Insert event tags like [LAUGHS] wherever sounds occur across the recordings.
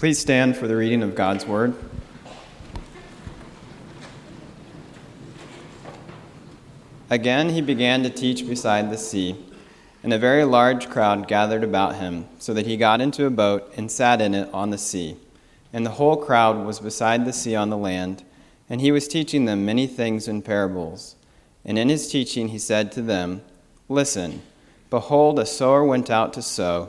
Please stand for the reading of God's Word. Again, he began to teach beside the sea, and a very large crowd gathered about him, so that he got into a boat and sat in it on the sea. And the whole crowd was beside the sea on the land, and he was teaching them many things in parables. And in his teaching he said to them, Listen, behold, a sower went out to sow.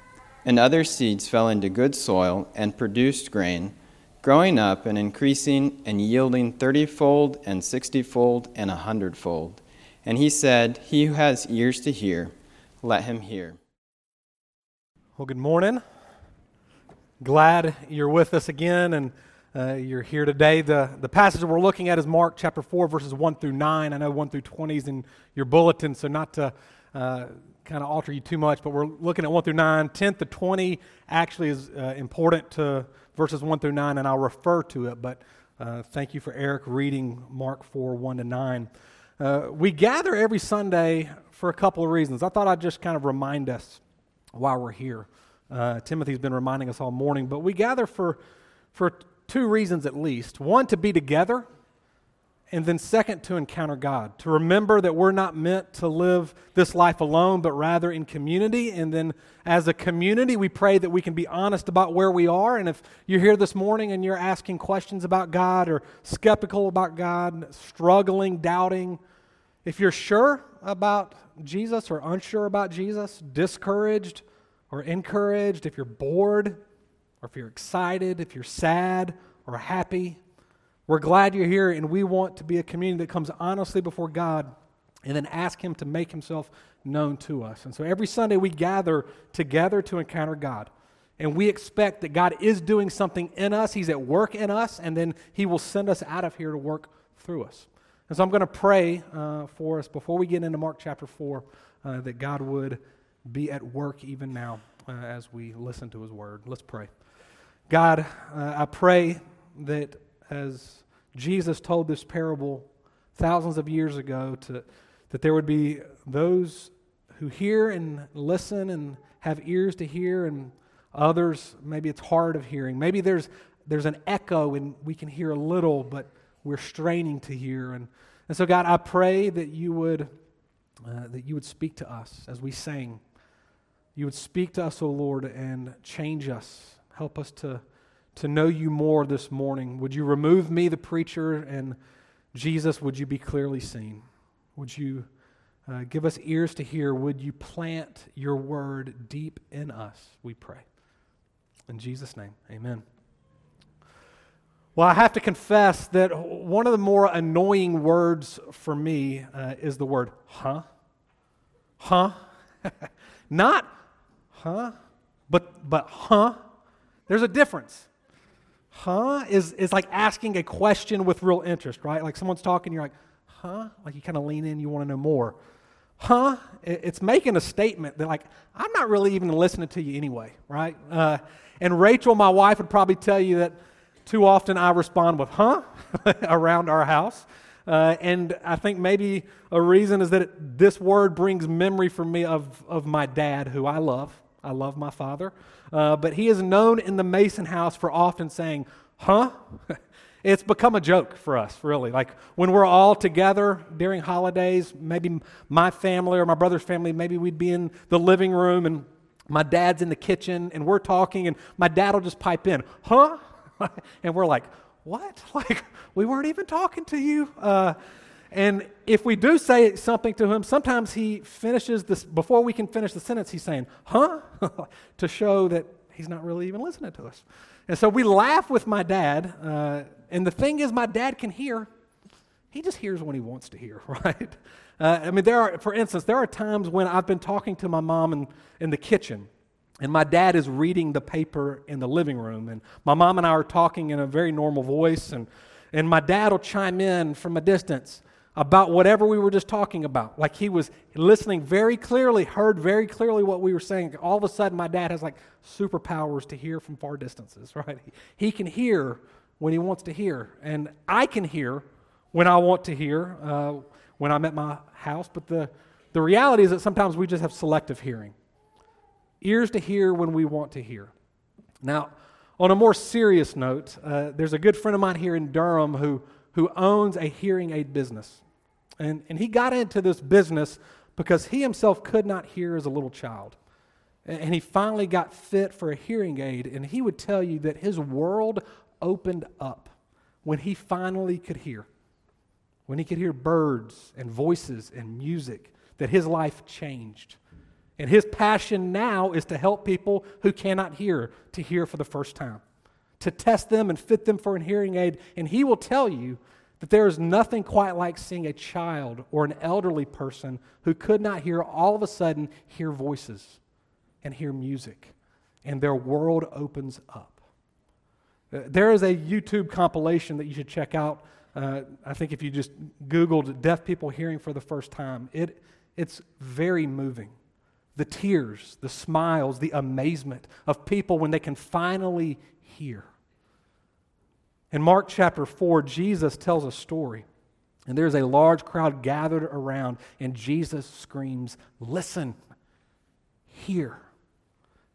and other seeds fell into good soil and produced grain, growing up and increasing and yielding thirtyfold and sixtyfold and a hundredfold. And he said, He who has ears to hear, let him hear. Well, good morning. Glad you're with us again and uh, you're here today. The, the passage we're looking at is Mark chapter 4, verses 1 through 9. I know 1 through 20 is in your bulletin, so not to uh, kind of alter you too much, but we're looking at 1 through 9. 10 to 20 actually is uh, important to verses 1 through 9, and I'll refer to it, but uh, thank you for Eric reading Mark 4 1 to 9. Uh, we gather every Sunday for a couple of reasons. I thought I'd just kind of remind us why we're here. Uh, Timothy's been reminding us all morning, but we gather for, for two reasons at least. One, to be together and then, second, to encounter God, to remember that we're not meant to live this life alone, but rather in community. And then, as a community, we pray that we can be honest about where we are. And if you're here this morning and you're asking questions about God or skeptical about God, struggling, doubting, if you're sure about Jesus or unsure about Jesus, discouraged or encouraged, if you're bored or if you're excited, if you're sad or happy, we're glad you're here, and we want to be a community that comes honestly before God and then ask Him to make Himself known to us. And so every Sunday we gather together to encounter God. And we expect that God is doing something in us, He's at work in us, and then He will send us out of here to work through us. And so I'm going to pray uh, for us before we get into Mark chapter 4 uh, that God would be at work even now uh, as we listen to His word. Let's pray. God, uh, I pray that as Jesus told this parable thousands of years ago to, that there would be those who hear and listen and have ears to hear, and others, maybe it's hard of hearing. Maybe there's, there's an echo and we can hear a little, but we're straining to hear. And, and so, God, I pray that you would, uh, that you would speak to us as we sing. You would speak to us, O Lord, and change us. Help us to to know you more this morning. Would you remove me, the preacher, and Jesus, would you be clearly seen? Would you uh, give us ears to hear? Would you plant your word deep in us, we pray. In Jesus' name, amen. Well, I have to confess that one of the more annoying words for me uh, is the word huh. Huh? [LAUGHS] Not huh, but, but huh. There's a difference huh is, is like asking a question with real interest, right? Like someone's talking, you're like, huh? Like you kind of lean in, you want to know more. Huh? It's making a statement that, like, I'm not really even listening to you anyway, right? Uh, and Rachel, my wife, would probably tell you that too often I respond with, huh, [LAUGHS] around our house. Uh, and I think maybe a reason is that it, this word brings memory for me of, of my dad, who I love. I love my father. Uh, but he is known in the Mason house for often saying, huh? [LAUGHS] it's become a joke for us, really. Like when we're all together during holidays, maybe my family or my brother's family, maybe we'd be in the living room and my dad's in the kitchen and we're talking and my dad will just pipe in, huh? [LAUGHS] and we're like, what? [LAUGHS] Like, we weren't even talking to you. Uh, and if we do say something to him, sometimes he finishes this, before we can finish the sentence, he's saying, huh? [LAUGHS] to show that he's not really even listening to us. And so we laugh with my dad. Uh, and the thing is, my dad can hear. He just hears when he wants to hear, [LAUGHS] right? Uh, I mean, there are, for instance, there are times when I've been talking to my mom in, in the kitchen, and my dad is reading the paper in the living room, and my mom and I are talking in a very normal voice, and and my dad will chime in from a distance about whatever we were just talking about. Like he was listening very clearly, heard very clearly what we were saying. All of a sudden, my dad has like superpowers to hear from far distances, [LAUGHS] right? He can hear when he wants to hear. And I can hear when I want to hear uh, when I'm at my house. But the, the reality is that sometimes we just have selective hearing ears to hear when we want to hear. Now, on a more serious note, uh, there's a good friend of mine here in Durham who who owns a hearing aid business. And, and he got into this business because he himself could not hear as a little child. And he finally got fit for a hearing aid. And he would tell you that his world opened up when he finally could hear. When he could hear birds and voices and music, that his life changed. And his passion now is to help people who cannot hear to hear for the first time to test them and fit them for a hearing aid. And he will tell you that there is nothing quite like seeing a child or an elderly person who could not hear all of a sudden hear voices and hear music, and their world opens up. Uh, there is a YouTube compilation that you should check out. Uh, I think if you just Googled deaf people hearing for the first time, it, it's very moving the tears, the smiles, the amazement of people when they can finally hear. In Mark chapter 4, Jesus tells a story, and there's a large crowd gathered around, and Jesus screams, Listen, hear.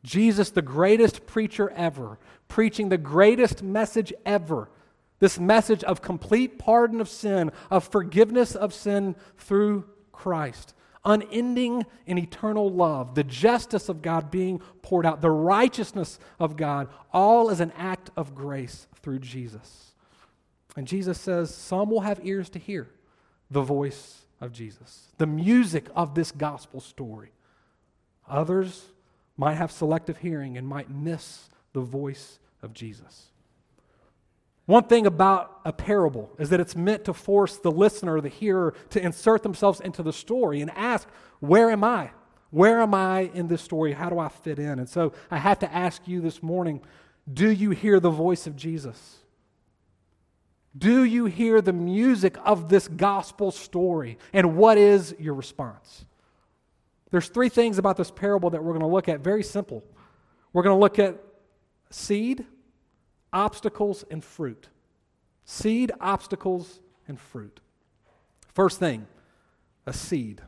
Jesus, the greatest preacher ever, preaching the greatest message ever. This message of complete pardon of sin, of forgiveness of sin through Christ unending and eternal love, the justice of God being poured out, the righteousness of God, all as an act of grace through Jesus. And Jesus says, Some will have ears to hear the voice of Jesus, the music of this gospel story. Others might have selective hearing and might miss the voice of Jesus. One thing about a parable is that it's meant to force the listener, the hearer, to insert themselves into the story and ask, Where am I? Where am I in this story? How do I fit in? And so I have to ask you this morning do you hear the voice of Jesus? Do you hear the music of this gospel story? And what is your response? There's three things about this parable that we're going to look at, very simple. We're going to look at seed, obstacles, and fruit. Seed, obstacles, and fruit. First thing, a seed.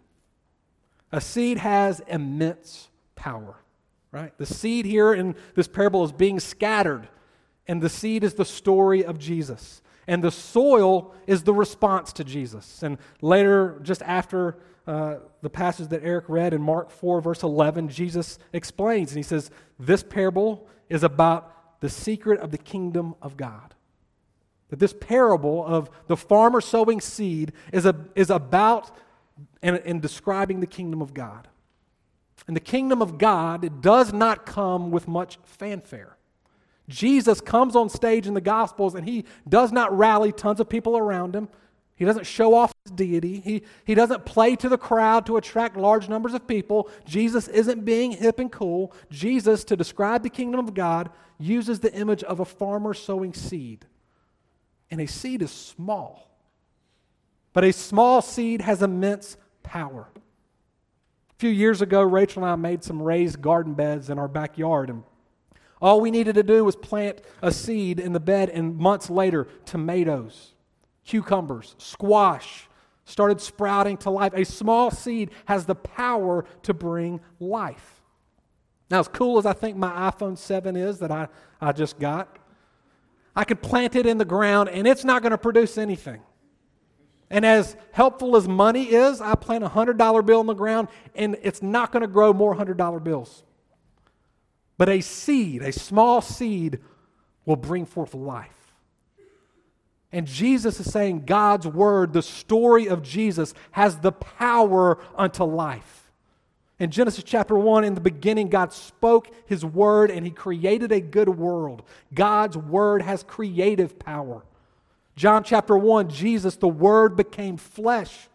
A seed has immense power, right? The seed here in this parable is being scattered, and the seed is the story of Jesus. And the soil is the response to Jesus. And later, just after uh, the passage that Eric read in Mark 4, verse 11, Jesus explains, and he says, This parable is about the secret of the kingdom of God. That this parable of the farmer sowing seed is, a, is about and, and describing the kingdom of God. And the kingdom of God it does not come with much fanfare. Jesus comes on stage in the Gospels and he does not rally tons of people around him. He doesn't show off his deity. He, he doesn't play to the crowd to attract large numbers of people. Jesus isn't being hip and cool. Jesus, to describe the kingdom of God, uses the image of a farmer sowing seed. And a seed is small, but a small seed has immense power. A few years ago, Rachel and I made some raised garden beds in our backyard. And all we needed to do was plant a seed in the bed, and months later, tomatoes, cucumbers, squash started sprouting to life. A small seed has the power to bring life. Now, as cool as I think my iPhone 7 is that I, I just got, I could plant it in the ground and it's not going to produce anything. And as helpful as money is, I plant a $100 bill in the ground and it's not going to grow more $100 bills. But a seed, a small seed, will bring forth life. And Jesus is saying God's word, the story of Jesus, has the power unto life. In Genesis chapter 1, in the beginning, God spoke his word and he created a good world. God's word has creative power. John chapter 1, Jesus, the word became flesh.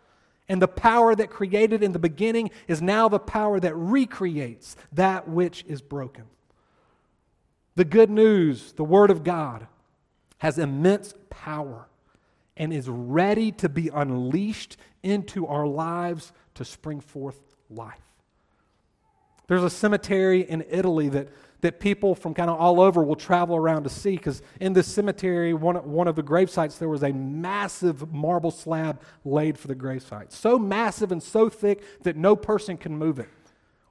And the power that created in the beginning is now the power that recreates that which is broken. The good news, the word of God, has immense power. and is ready to be unleashed into our lives to spring forth life. There's a cemetery in Italy that, that people from kind of all over will travel around to see because in this cemetery, one, one of the grave sites, there was a massive marble slab laid for the grave site. So massive and so thick that no person can move it.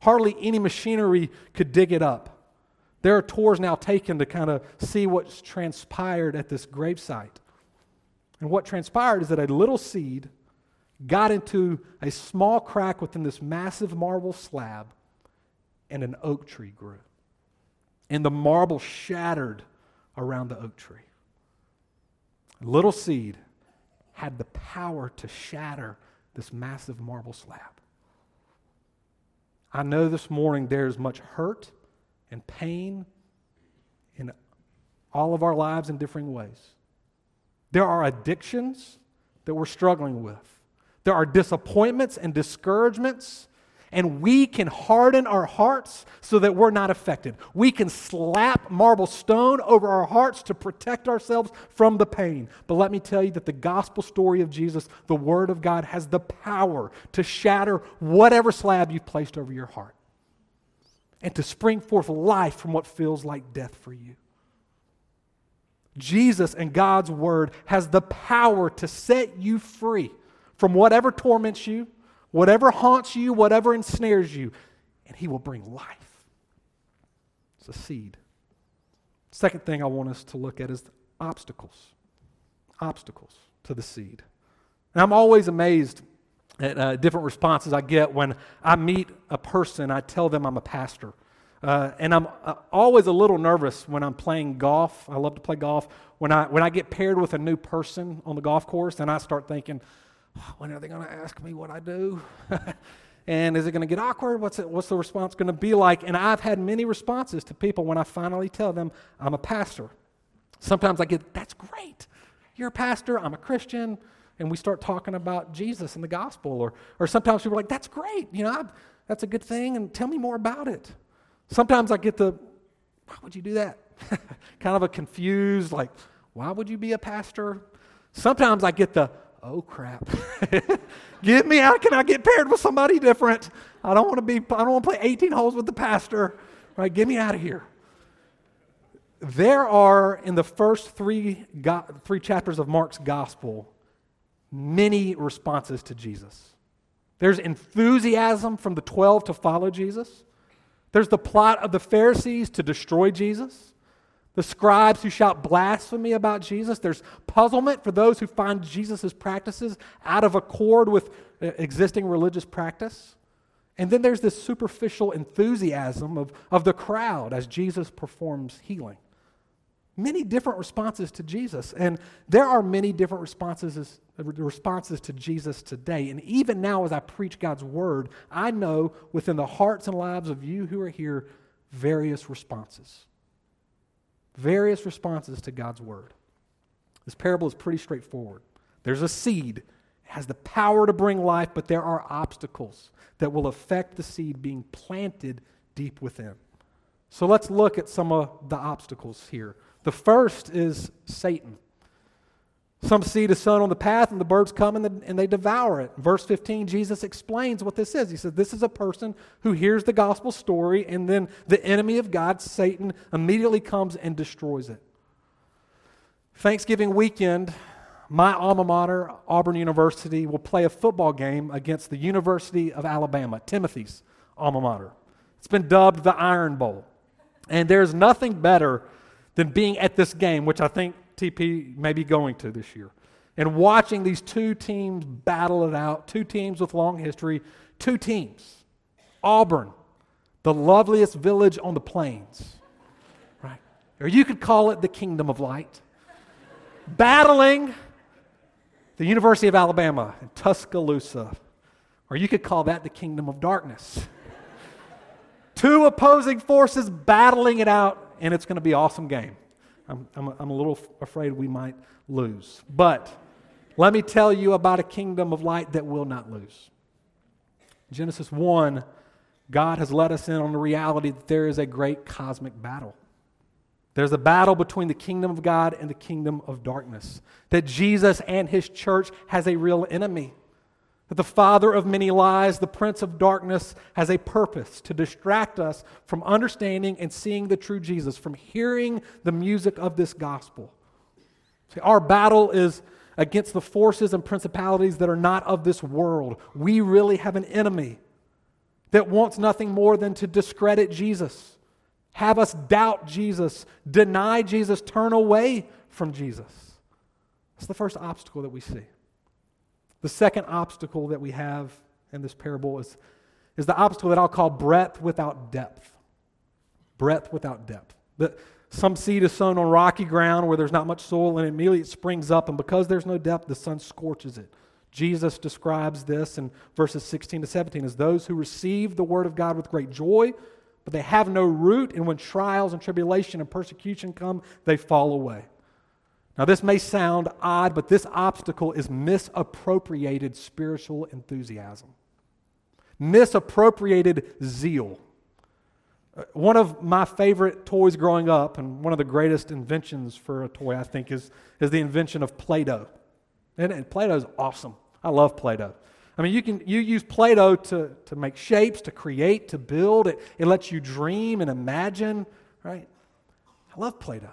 Hardly any machinery could dig it up. There are tours now taken to kind of see what's transpired at this gravesite. And what transpired is that a little seed got into a small crack within this massive marble slab and an oak tree grew. And the marble shattered around the oak tree. A little seed had the power to shatter this massive marble slab. I know this morning there's much hurt and pain in all of our lives in differing ways. There are addictions that we're struggling with. There are disappointments and discouragements and we can harden our hearts so that we're not affected. We can slap marble stone over our hearts to protect ourselves from the pain. But let me tell you that the gospel story of Jesus, the Word of God, has the power to shatter whatever slab you've placed over your heart and to spring forth life from what feels like death for you. Jesus and God's Word has the power to set you free from whatever torments you whatever haunts you, whatever ensnares you, and He will bring life. It's a seed. Second thing I want us to look at is obstacles. Obstacles to the seed. And I'm always amazed at uh, different responses I get when I meet a person, I tell them I'm a pastor. Uh, and I'm uh, always a little nervous when I'm playing golf. I love to play golf. When I, when I get paired with a new person on the golf course, and I start thinking, when are they going to ask me what I do? [LAUGHS] and is it going to get awkward? What's, it, what's the response going to be like? And I've had many responses to people when I finally tell them I'm a pastor. Sometimes I get, that's great. You're a pastor, I'm a Christian. And we start talking about Jesus and the gospel. Or, or sometimes people are like, that's great. You know, I, that's a good thing. And tell me more about it. Sometimes I get the, why would you do that? [LAUGHS] kind of a confused, like, why would you be a pastor? Sometimes I get the, oh crap. [LAUGHS] Get me out. Can I get paired with somebody different? I don't want to be, I don't want to play 18 holes with the pastor. Right? Get me out of here. There are, in the first three, three chapters of Mark's gospel, many responses to Jesus. There's enthusiasm from the 12 to follow Jesus. There's the plot of the Pharisees to destroy Jesus the scribes who shout blasphemy about Jesus. There's puzzlement for those who find Jesus' practices out of accord with uh, existing religious practice. And then there's this superficial enthusiasm of, of the crowd as Jesus performs healing. Many different responses to Jesus. And there are many different responses, responses to Jesus today. And even now, as I preach God's word, I know within the hearts and lives of you who are here, various responses various responses to God's word. This parable is pretty straightforward. There's a seed, it has the power to bring life, but there are obstacles that will affect the seed being planted deep within. So let's look at some of the obstacles here. The first is Satan. Some seed is sown on the path, and the birds come and, and they devour it. Verse 15, Jesus explains what this is. He says, This is a person who hears the gospel story, and then the enemy of God, Satan, immediately comes and destroys it. Thanksgiving weekend, my alma mater, Auburn University, will play a football game against the University of Alabama, Timothy's alma mater. It's been dubbed the Iron Bowl. And there's nothing better than being at this game, which I think TP may be going to this year. And watching these two teams battle it out, two teams with long history, two teams. Auburn, the loveliest village on the plains, right? Or you could call it the kingdom of light. Battling the University of Alabama in Tuscaloosa. Or you could call that the kingdom of darkness. Two opposing forces battling it out, and it's going to be an awesome game. I'm, I'm, I'm a little afraid we might lose. But let me tell you about a kingdom of light that will not lose. Genesis 1, God has let us in on the reality that there is a great cosmic battle. There's a battle between the kingdom of God and the kingdom of darkness. That Jesus and his church has a real enemy. The father of many lies, the prince of darkness, has a purpose to distract us from understanding and seeing the true Jesus, from hearing the music of this gospel. See, our battle is against the forces and principalities that are not of this world. We really have an enemy that wants nothing more than to discredit Jesus have us doubt Jesus, deny Jesus, turn away from Jesus. That's the first obstacle that we see. The second obstacle that we have in this parable is, is the obstacle that I'll call breadth without depth. Breadth without depth. The, some seed is sown on rocky ground where there's not much soil, and immediately it springs up, and because there's no depth, the sun scorches it. Jesus describes this in verses 16 to 17 as those who receive the word of God with great joy but they have no root, and when trials and tribulation and persecution come, they fall away. Now, this may sound odd, but this obstacle is misappropriated spiritual enthusiasm, misappropriated zeal. Uh, one of my favorite toys growing up, and one of the greatest inventions for a toy, I think, is, is the invention of Play Doh. And, and Play Doh is awesome. I love Play Doh. I mean, you can you use Play-Doh to, to make shapes, to create, to build. It, it lets you dream and imagine, right? I love Play-Doh.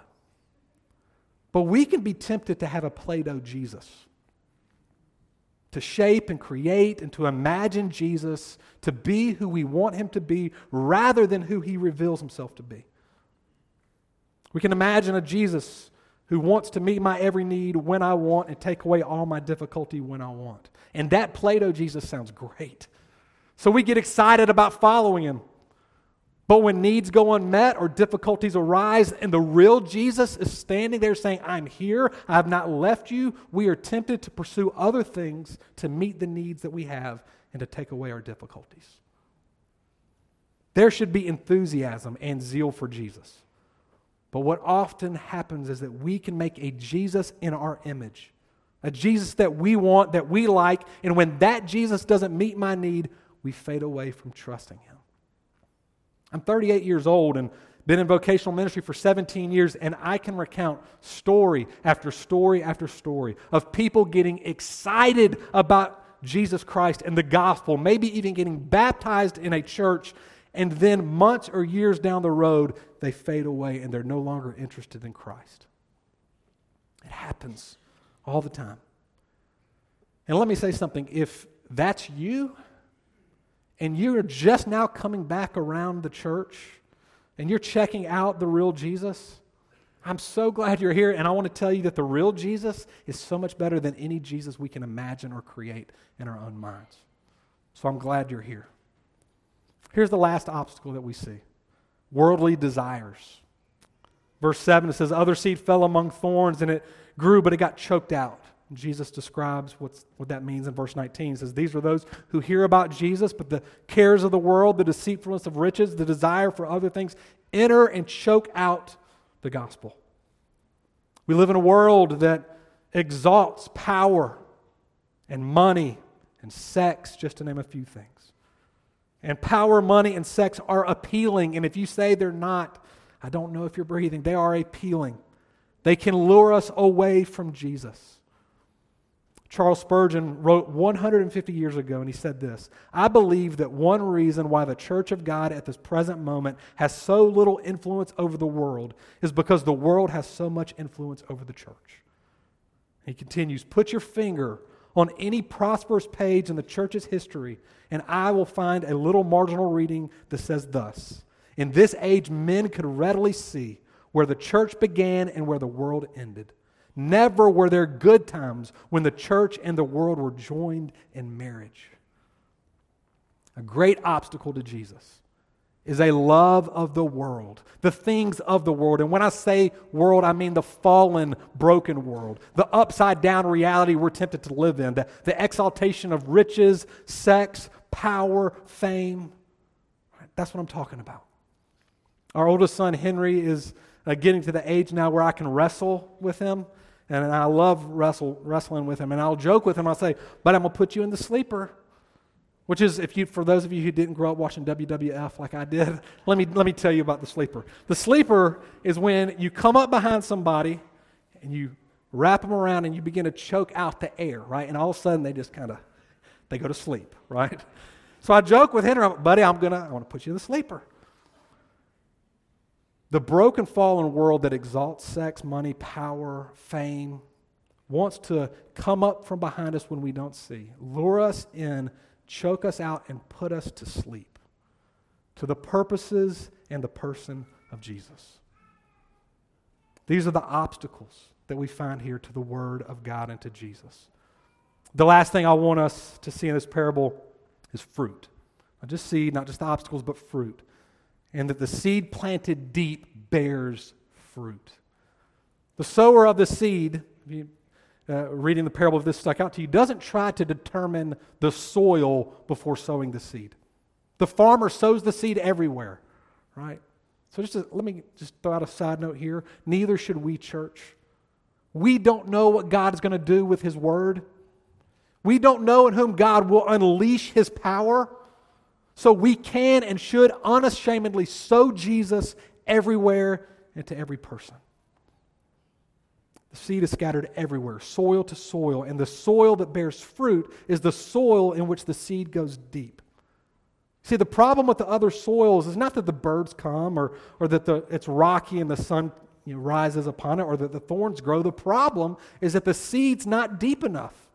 But we can be tempted to have a Play-Doh Jesus. To shape and create and to imagine Jesus to be who we want him to be rather than who he reveals himself to be. We can imagine a Jesus who wants to meet my every need when I want and take away all my difficulty when I want. And that Play Doh Jesus sounds great. So we get excited about following him. But when needs go unmet or difficulties arise and the real Jesus is standing there saying, I'm here, I have not left you, we are tempted to pursue other things to meet the needs that we have and to take away our difficulties. There should be enthusiasm and zeal for Jesus. But what often happens is that we can make a Jesus in our image, a Jesus that we want, that we like, and when that Jesus doesn't meet my need, we fade away from trusting him. I'm 38 years old and been in vocational ministry for 17 years, and I can recount story after story after story of people getting excited about Jesus Christ and the gospel, maybe even getting baptized in a church and then months or years down the road, they fade away and they're no longer interested in Christ. It happens all the time. And let me say something if that's you, and you're just now coming back around the church, and you're checking out the real Jesus, I'm so glad you're here, and I want to tell you that the real Jesus is so much better than any Jesus we can imagine or create in our own minds. So I'm glad you're here. Here's the last obstacle that we see worldly desires. Verse 7, it says, Other seed fell among thorns, and it grew, but it got choked out. Jesus describes what's, what that means in verse 19. He says, These are those who hear about Jesus, but the cares of the world, the deceitfulness of riches, the desire for other things enter and choke out the gospel. We live in a world that exalts power and money and sex, just to name a few things. And power, money, and sex are appealing. And if you say they're not, I don't know if you're breathing. They are appealing. They can lure us away from Jesus. Charles Spurgeon wrote 150 years ago, and he said this I believe that one reason why the Church of God at this present moment has so little influence over the world is because the world has so much influence over the church. He continues Put your finger on any prosperous page in the church's history, and I will find a little marginal reading that says thus In this age, men could readily see where the church began and where the world ended. Never were there good times when the church and the world were joined in marriage. A great obstacle to Jesus is a love of the world, the things of the world. And when I say world, I mean the fallen, broken world, the upside down reality we're tempted to live in, the, the exaltation of riches, sex, power, fame. That's what I'm talking about. Our oldest son, Henry, is uh, getting to the age now where I can wrestle with him. And I love wrestle, wrestling with him. And I'll joke with him. I'll say, but I'm going to put you in the sleeper which is if you for those of you who didn't grow up watching WWF like I did, [LAUGHS] let me let me tell you about the sleeper. The sleeper is when you come up behind somebody and you wrap them around and you begin to choke out the air, right? And all of a sudden they just kind of they go to sleep, [LAUGHS] right? So I joke with Henry, buddy, I'm gonna I want to put you in the sleeper. The broken, fallen world that exalts sex, money, power, fame, wants to come up from behind us when we don't see, lure us in, choke us out, and put us to sleep to the purposes and the person of Jesus. These are the obstacles that we find here to the Word of God and to Jesus. The last thing I want us to see in this parable is fruit. Not just seed, not just the obstacles, but fruit and that the seed planted deep bears fruit. The sower of the seed, uh, reading the parable of this stuck out to you, doesn't try to determine the soil before sowing the seed. The farmer sows the seed everywhere, right? So just to, let me just throw out a side note here. Neither should we, church. We don't know what God is going to do with His Word. We don't know in whom God will unleash His power. So we can and should unashamedly sow Jesus everywhere and to every person. The seed is scattered everywhere, soil to soil, and the soil that bears fruit is the soil in which the seed goes deep. See, the problem with the other soils is not that the birds come or, or that the, it's rocky and the sun you know, rises upon it or that the thorns grow. The problem is that the seed's not deep enough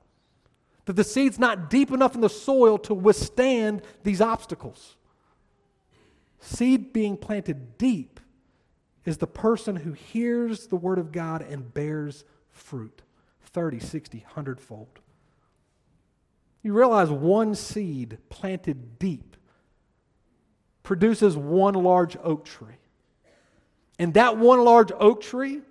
that the seed's not deep enough in the soil to withstand these obstacles. Seed being planted deep is the person who hears the word of God and bears fruit 30, 60, 100 fold. You realize one seed planted deep produces one large oak tree. And that one large oak tree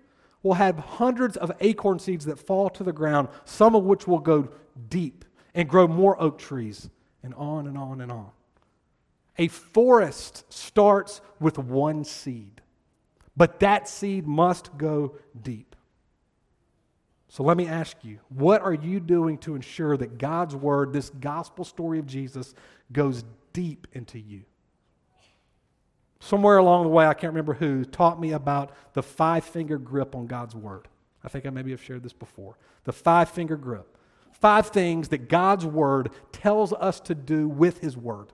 will have hundreds of acorn seeds that fall to the ground, some of which will go deep and grow more oak trees, and on and on and on. A forest starts with one seed, but that seed must go deep. So let me ask you, what are you doing to ensure that God's word, this gospel story of Jesus, goes deep into you? Somewhere along the way, I can't remember who, taught me about the five finger grip on God's word. I think I maybe have shared this before. The five finger grip five things that God's Word tells us to do with His Word.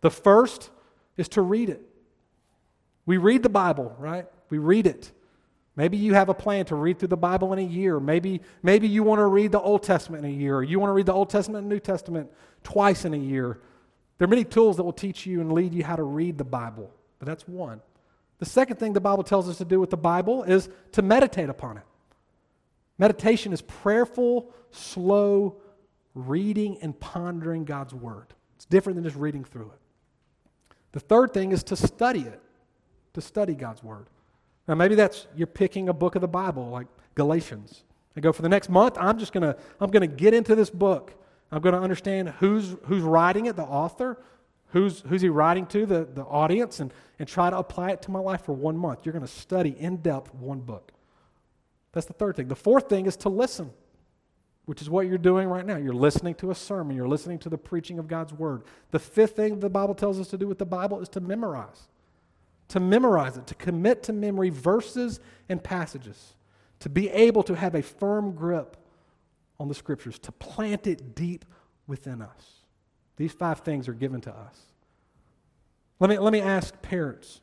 The first is to read it. We read the Bible, right? We read it. Maybe you have a plan to read through the Bible in a year. Maybe, maybe you want to read the Old Testament in a year, you want to read the Old Testament and New Testament twice in a year. There are many tools that will teach you and lead you how to read the Bible, but that's one. The second thing the Bible tells us to do with the Bible is to meditate upon it. Meditation is prayerful, slow reading and pondering God's Word. It's different than just reading through it. The third thing is to study it, to study God's Word. Now, maybe that's you're picking a book of the Bible, like Galatians, and go for the next month. I'm just gonna I'm gonna get into this book. I'm gonna understand who's who's writing it, the author, who's who's he writing to, the the audience, and and try to apply it to my life for one month. You're gonna study in depth one book. That's the third thing. The fourth thing is to listen, which is what you're doing right now. You're listening to a sermon, you're listening to the preaching of God's word. The fifth thing the Bible tells us to do with the Bible is to memorize. To memorize it, to commit to memory verses and passages, to be able to have a firm grip on the scriptures, to plant it deep within us. These five things are given to us. Let me, let me ask parents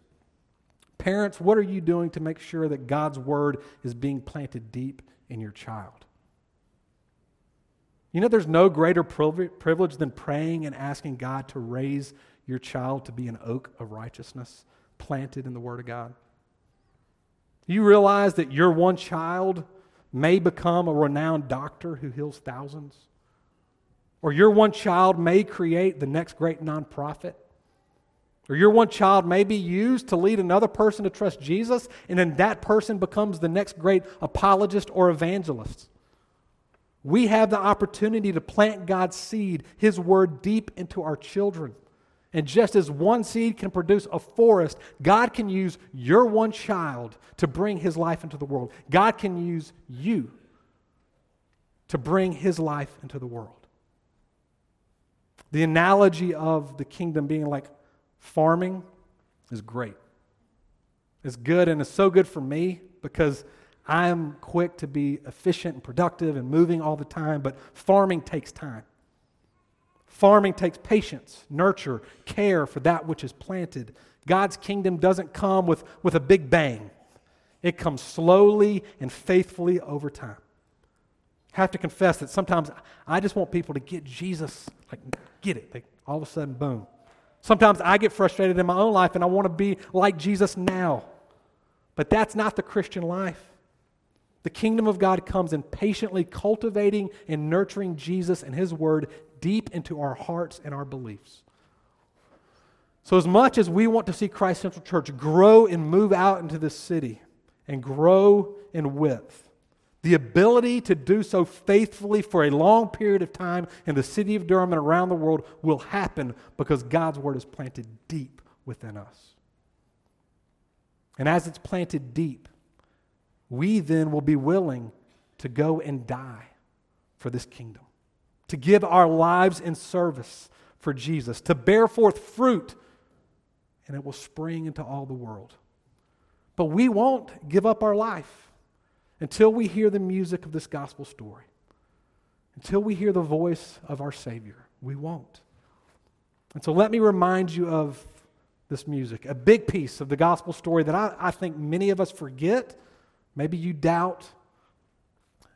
Parents, what are you doing to make sure that God's word is being planted deep in your child? You know, there's no greater privilege than praying and asking God to raise your child to be an oak of righteousness planted in the Word of God. You realize that your one child may become a renowned doctor who heals thousands? Or your one child may create the next great nonprofit? Or your one child may be used to lead another person to trust Jesus, and then that person becomes the next great apologist or evangelist. We have the opportunity to plant God's seed, His word, deep into our children. And just as one seed can produce a forest, God can use your one child to bring His life into the world. God can use you to bring His life into the world. The analogy of the kingdom being like farming is great. It's good and it's so good for me because I am quick to be efficient and productive and moving all the time, but farming takes time. Farming takes patience, nurture, care for that which is planted. God's kingdom doesn't come with, with a big bang, it comes slowly and faithfully over time. I have to confess that sometimes I just want people to get Jesus, like, get it. They, all of a sudden, boom. Sometimes I get frustrated in my own life and I want to be like Jesus now. But that's not the Christian life. The kingdom of God comes in patiently cultivating and nurturing Jesus and His Word deep into our hearts and our beliefs. So, as much as we want to see Christ Central Church grow and move out into this city and grow in width, the ability to do so faithfully for a long period of time in the city of Durham and around the world will happen because God's Word is planted deep within us. And as it's planted deep, we then will be willing to go and die for this kingdom, to give our lives in service for Jesus, to bear forth fruit, and it will spring into all the world. But we won't give up our life until we hear the music of this gospel story, until we hear the voice of our Savior. We won't. And so let me remind you of this music, a big piece of the gospel story that I, I think many of us forget Maybe you doubt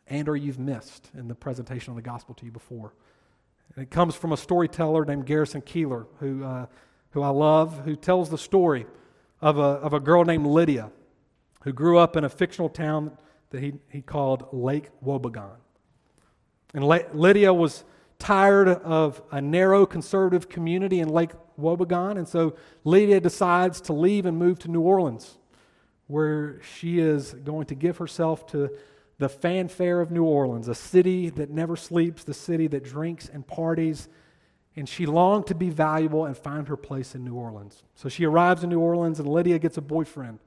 and or you've missed in the presentation of the gospel to you before. And it comes from a storyteller named Garrison Keillor, who, uh, who I love, who tells the story of a, of a girl named Lydia who grew up in a fictional town that he, he called Lake Wobegon. And Lydia was tired of a narrow conservative community in Lake Wobegon, and so Lydia decides to leave and move to New Orleans where she is going to give herself to the fanfare of New Orleans, a city that never sleeps, the city that drinks and parties. And she longed to be valuable and find her place in New Orleans. So she arrives in New Orleans, and Lydia gets a boyfriend.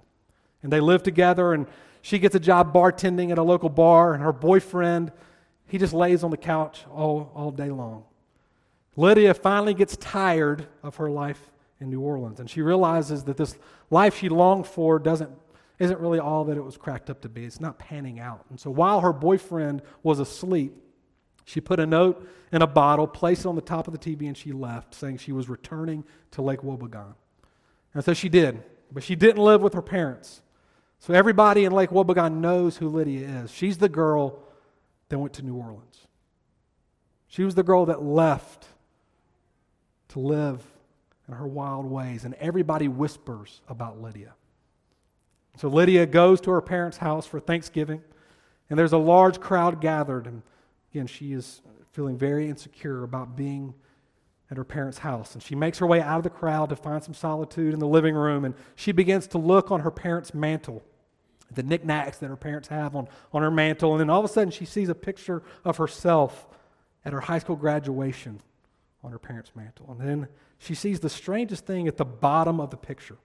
And they live together, and she gets a job bartending at a local bar, and her boyfriend, he just lays on the couch all, all day long. Lydia finally gets tired of her life in New Orleans, and she realizes that this life she longed for doesn't isn't really all that it was cracked up to be. It's not panning out. And so while her boyfriend was asleep, she put a note in a bottle, placed it on the top of the TV, and she left, saying she was returning to Lake Wobegon. And so she did, but she didn't live with her parents. So everybody in Lake Wobegon knows who Lydia is. She's the girl that went to New Orleans. She was the girl that left to live in her wild ways, and everybody whispers about Lydia. So Lydia goes to her parents' house for Thanksgiving, and there's a large crowd gathered. And again, she is feeling very insecure about being at her parents' house. And she makes her way out of the crowd to find some solitude in the living room, and she begins to look on her parents' mantle, the knickknacks that her parents have on, on her mantle. And then all of a sudden, she sees a picture of herself at her high school graduation on her parents' mantle. And then she sees the strangest thing at the bottom of the picture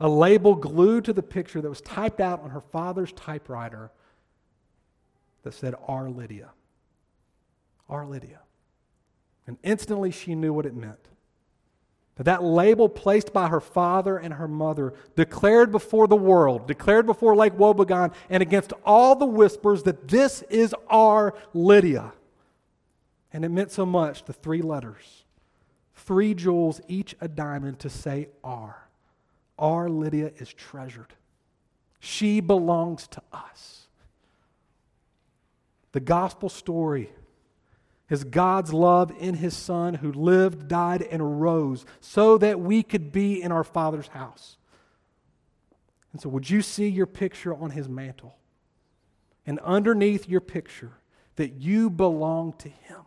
a label glued to the picture that was typed out on her father's typewriter that said, Our Lydia. Our Lydia. And instantly she knew what it meant. That label placed by her father and her mother declared before the world, declared before Lake Wobegon, and against all the whispers that this is our Lydia. And it meant so much, the three letters, three jewels, each a diamond, to say "our." Our Lydia is treasured. She belongs to us. The gospel story is God's love in his Son who lived, died, and rose so that we could be in our Father's house. And so, would you see your picture on his mantle? And underneath your picture, that you belong to him,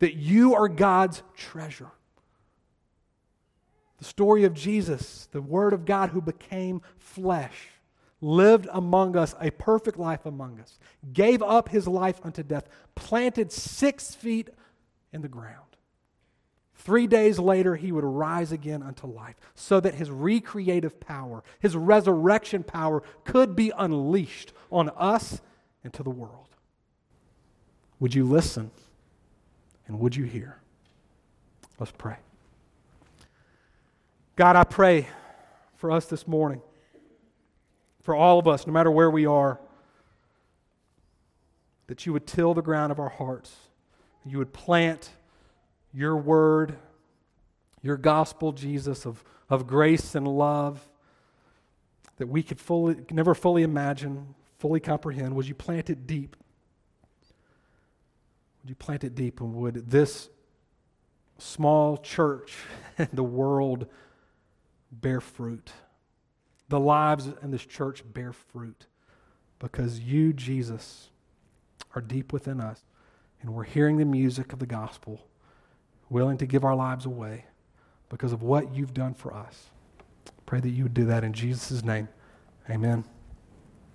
that you are God's treasure. The story of Jesus, the Word of God who became flesh, lived among us a perfect life among us, gave up his life unto death, planted six feet in the ground. Three days later, he would rise again unto life so that his recreative power, his resurrection power, could be unleashed on us and to the world. Would you listen and would you hear? Let's pray. God, I pray for us this morning, for all of us, no matter where we are, that you would till the ground of our hearts. You would plant your word, your gospel, Jesus, of, of grace and love that we could fully, never fully imagine, fully comprehend. Would you plant it deep? Would you plant it deep? And would this small church [LAUGHS] and the world bear fruit? The lives in this church bear fruit because you, Jesus, are deep within us and we're hearing the music of the gospel, willing to give our lives away because of what you've done for us. Pray that you would do that in Jesus' name. Amen.